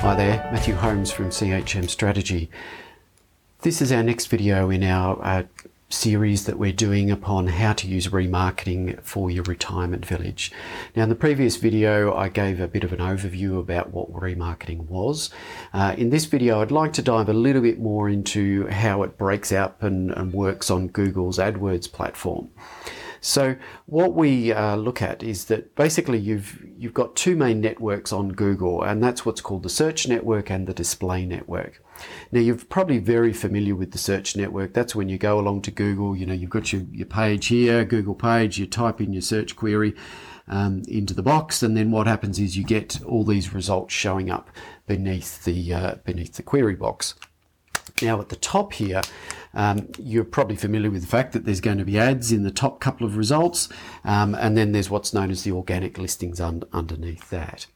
Hi there, Matthew Holmes from CHM Strategy. This is our next video in our uh, series that we're doing upon how to use remarketing for your retirement village. Now, in the previous video, I gave a bit of an overview about what remarketing was. Uh, in this video, I'd like to dive a little bit more into how it breaks up and, and works on Google's AdWords platform. So what we uh, look at is that basically you've you've got two main networks on Google, and that's what's called the search network and the display network. Now you're probably very familiar with the search network. That's when you go along to Google. You know you've got your, your page here, Google page. You type in your search query. Um, into the box, and then what happens is you get all these results showing up beneath the uh, beneath the query box. Now at the top here, um, you're probably familiar with the fact that there's going to be ads in the top couple of results, um, and then there's what's known as the organic listings un- underneath that.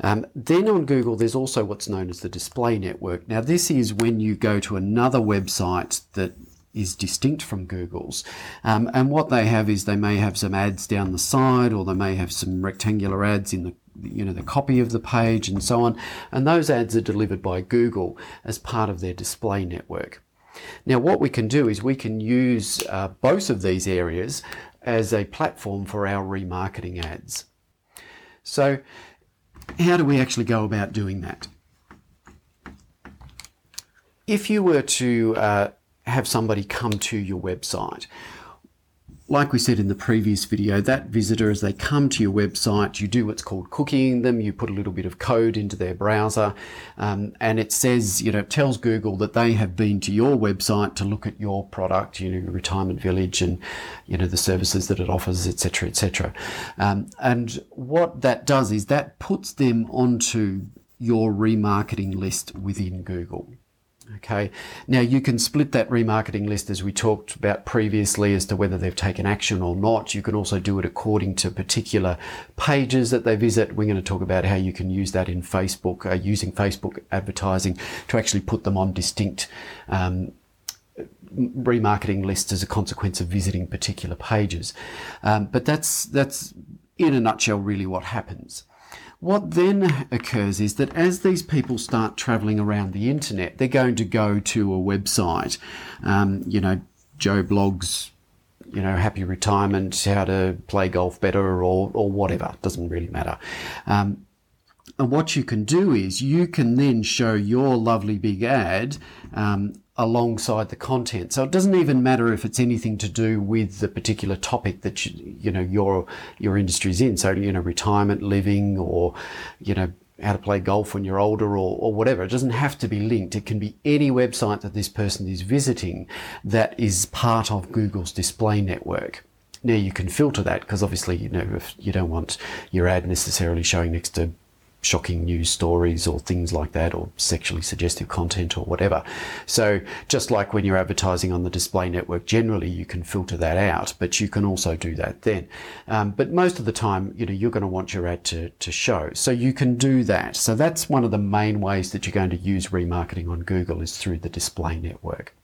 Um, then on Google, there's also what's known as the display network. Now, this is when you go to another website that is distinct from Google's. Um, and what they have is they may have some ads down the side, or they may have some rectangular ads in the you know the copy of the page and so on. And those ads are delivered by Google as part of their display network. Now, what we can do is we can use uh, both of these areas as a platform for our remarketing ads. So, how do we actually go about doing that? If you were to uh, have somebody come to your website, like we said in the previous video, that visitor, as they come to your website, you do what's called cookieing them. You put a little bit of code into their browser, um, and it says, you know, tells Google that they have been to your website to look at your product, you know, retirement village, and you know the services that it offers, etc., etc. Um, and what that does is that puts them onto your remarketing list within Google. Okay, now you can split that remarketing list as we talked about previously as to whether they've taken action or not. You can also do it according to particular pages that they visit. We're going to talk about how you can use that in Facebook, uh, using Facebook advertising to actually put them on distinct um, remarketing lists as a consequence of visiting particular pages. Um, but that's that's in a nutshell really what happens. What then occurs is that as these people start traveling around the internet, they're going to go to a website, um, you know, Joe blogs, you know, happy retirement, how to play golf better, or, or whatever, doesn't really matter. Um, and what you can do is you can then show your lovely big ad um, alongside the content. So it doesn't even matter if it's anything to do with the particular topic that you, you know your your industry's in. So you know retirement living or you know how to play golf when you're older or, or whatever. It doesn't have to be linked. It can be any website that this person is visiting that is part of Google's display network. Now you can filter that because obviously you know if you don't want your ad necessarily showing next to shocking news stories or things like that or sexually suggestive content or whatever. So just like when you're advertising on the display network, generally you can filter that out, but you can also do that then. Um, but most of the time, you know, you're going to want your ad to, to show. So you can do that. So that's one of the main ways that you're going to use remarketing on Google is through the display network.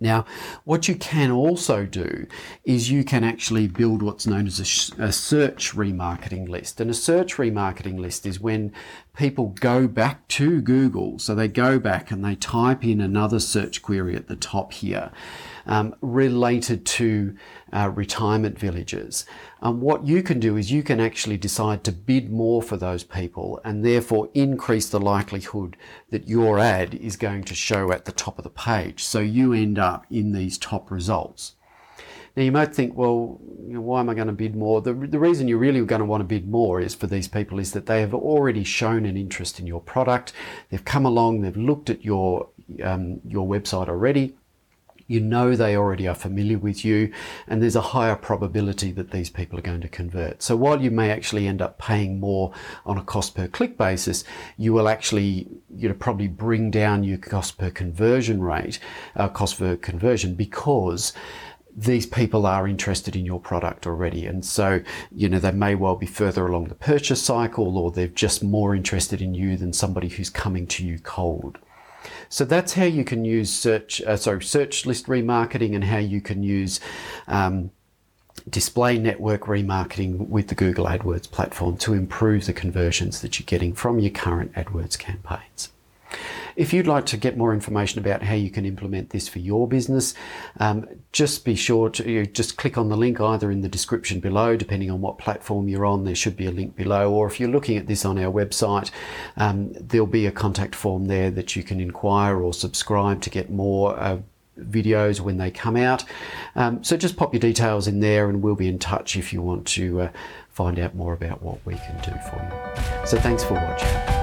Now, what you can also do is you can actually build what's known as a, sh- a, search remarketing list. And a search remarketing list is when people go back to Google. So they go back and they type in another search query at the top here um, related to uh, retirement villages. Um, what you can do is you can actually decide to bid more for those people and therefore increase the likelihood that your ad is going to show at the top of the page. So you end up in these top results. Now you might think, well, you know, why am I going to bid more? The, the reason you're really going to want to bid more is for these people is that they have already shown an interest in your product. They've come along, they've looked at your um, your website already you know they already are familiar with you, and there's a higher probability that these people are going to convert. So while you may actually end up paying more on a cost per click basis, you will actually, you know, probably bring down your cost per conversion rate, uh, cost per conversion, because these people are interested in your product already. And so, you know, they may well be further along the purchase cycle or they're just more interested in you than somebody who's coming to you cold. So that's how you can use search, uh, sorry, search list remarketing and how you can use um, display network remarketing with the Google AdWords platform to improve the conversions that you're getting from your current AdWords campaigns. If you'd like to get more information about how you can implement this for your business, um, just be sure to you just click on the link either in the description below, depending on what platform you're on. There should be a link below, or if you're looking at this on our website, um, there'll be a contact form there that you can inquire or subscribe to get more. Uh, videos when they come out. Um, so just pop your details in there and we'll be in touch if you want to uh, find out more about what we can do for you. So thanks for watching.